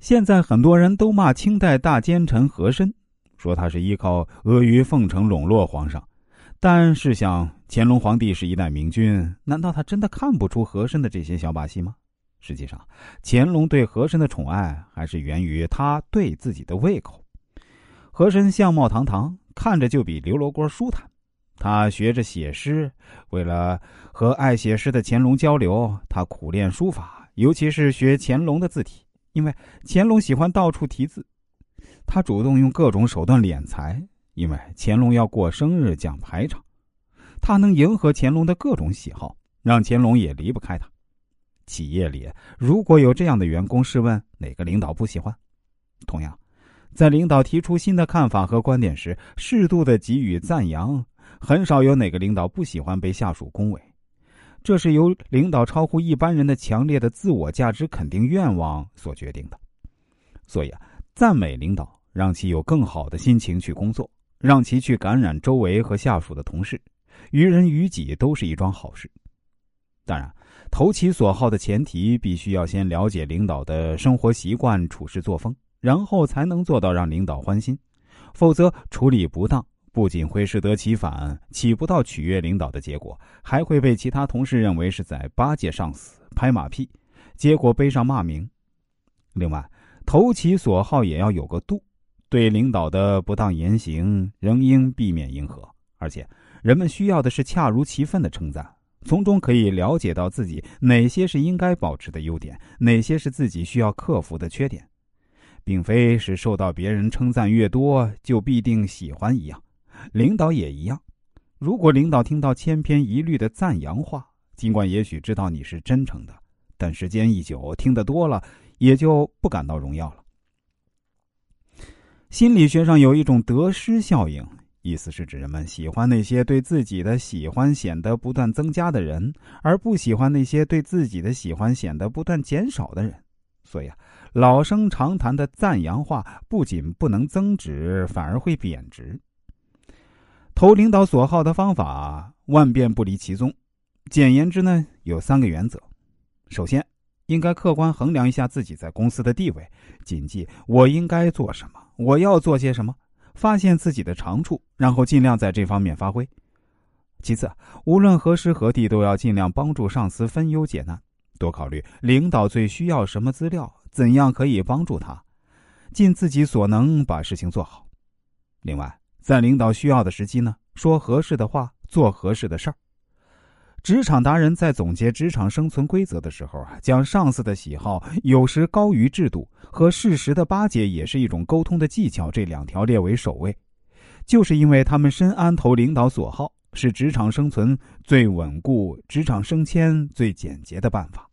现在很多人都骂清代大奸臣和珅，说他是依靠阿谀奉承笼络皇上。但试想，乾隆皇帝是一代明君，难道他真的看不出和珅的这些小把戏吗？实际上，乾隆对和珅的宠爱还是源于他对自己的胃口。和珅相貌堂堂，看着就比刘罗锅舒坦。他学着写诗，为了和爱写诗的乾隆交流，他苦练书法，尤其是学乾隆的字体，因为乾隆喜欢到处题字。他主动用各种手段敛财。因为乾隆要过生日讲排场，他能迎合乾隆的各种喜好，让乾隆也离不开他。企业里如果有这样的员工，试问哪个领导不喜欢？同样，在领导提出新的看法和观点时，适度的给予赞扬，很少有哪个领导不喜欢被下属恭维。这是由领导超乎一般人的强烈的自我价值肯定愿望所决定的。所以啊，赞美领导，让其有更好的心情去工作。让其去感染周围和下属的同事，于人于己都是一桩好事。当然，投其所好的前提，必须要先了解领导的生活习惯、处事作风，然后才能做到让领导欢心。否则，处理不当，不仅会适得其反，起不到取悦领导的结果，还会被其他同事认为是在巴结上司、拍马屁，结果背上骂名。另外，投其所好也要有个度。对领导的不当言行，仍应避免迎合，而且人们需要的是恰如其分的称赞，从中可以了解到自己哪些是应该保持的优点，哪些是自己需要克服的缺点，并非是受到别人称赞越多就必定喜欢一样。领导也一样，如果领导听到千篇一律的赞扬话，尽管也许知道你是真诚的，但时间一久，听得多了，也就不感到荣耀了。心理学上有一种得失效应，意思是指人们喜欢那些对自己的喜欢显得不断增加的人，而不喜欢那些对自己的喜欢显得不断减少的人。所以啊，老生常谈的赞扬话不仅不能增值，反而会贬值。投领导所好的方法万变不离其宗，简言之呢，有三个原则：首先，应该客观衡量一下自己在公司的地位，谨记我应该做什么。我要做些什么？发现自己的长处，然后尽量在这方面发挥。其次，无论何时何地，都要尽量帮助上司分忧解难，多考虑领导最需要什么资料，怎样可以帮助他，尽自己所能把事情做好。另外，在领导需要的时机呢，说合适的话，做合适的事儿。职场达人在总结职场生存规则的时候啊，将上司的喜好有时高于制度和事实的巴结也是一种沟通的技巧，这两条列为首位，就是因为他们深谙投领导所好是职场生存最稳固、职场升迁最简洁的办法。